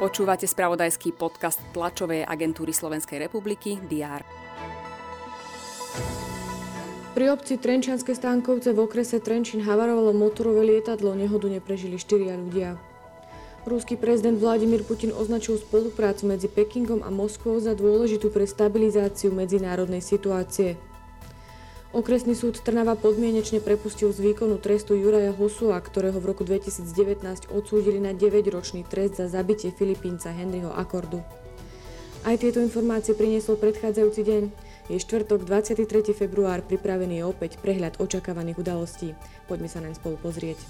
Počúvate spravodajský podcast tlačovej agentúry Slovenskej republiky DR. Pri obci Trenčanské stánkovce v okrese Trenčín havarovalo motorové lietadlo, nehodu neprežili štyria ľudia. Ruský prezident Vladimír Putin označil spoluprácu medzi Pekingom a Moskvou za dôležitú pre stabilizáciu medzinárodnej situácie. Okresný súd Trnava podmienečne prepustil z výkonu trestu Juraja Hosua, ktorého v roku 2019 odsúdili na 9-ročný trest za zabitie Filipínca Henryho Akordu. Aj tieto informácie priniesol predchádzajúci deň. Je štvrtok, 23. február, pripravený je opäť prehľad očakávaných udalostí. Poďme sa naň spolu pozrieť.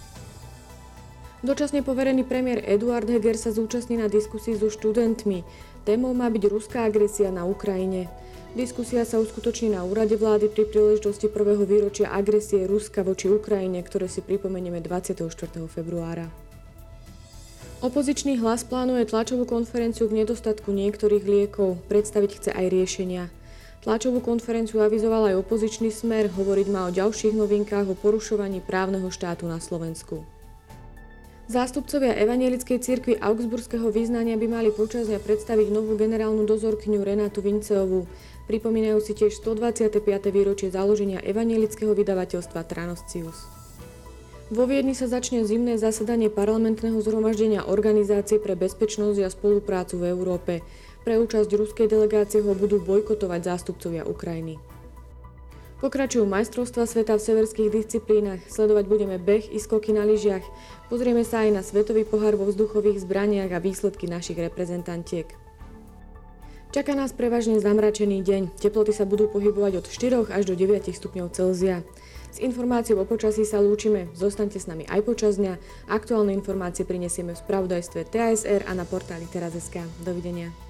Dočasne poverený premiér Eduard Heger sa zúčastní na diskusii so študentmi. Témou má byť ruská agresia na Ukrajine. Diskusia sa uskutoční na úrade vlády pri príležitosti prvého výročia agresie Ruska voči Ukrajine, ktoré si pripomenieme 24. februára. Opozičný hlas plánuje tlačovú konferenciu v nedostatku niektorých liekov. Predstaviť chce aj riešenia. Tlačovú konferenciu avizoval aj opozičný smer, hovoriť má o ďalších novinkách o porušovaní právneho štátu na Slovensku. Zástupcovia Evangelickej cirkvi Augsburského význania by mali počas dňa predstaviť novú generálnu dozorkyňu Renátu Vinceovú. Pripomínajú si tiež 125. výročie založenia evangelického vydavateľstva Tranoscius. Vo Viedni sa začne zimné zasadanie parlamentného zhromaždenia Organizácie pre bezpečnosť a spoluprácu v Európe. Pre účasť ruskej delegácie ho budú bojkotovať zástupcovia Ukrajiny. Pokračujú majstrovstva sveta v severských disciplínach, sledovať budeme beh i skoky na lyžiach, pozrieme sa aj na svetový pohár vo vzduchových zbraniach a výsledky našich reprezentantiek. Čaká nás prevažne zamračený deň. Teploty sa budú pohybovať od 4 až do 9 stupňov Celzia. S informáciou o počasí sa lúčime. Zostaňte s nami aj počas dňa. Aktuálne informácie prinesieme v spravodajstve TASR a na portáli teraz.sk. Dovidenia.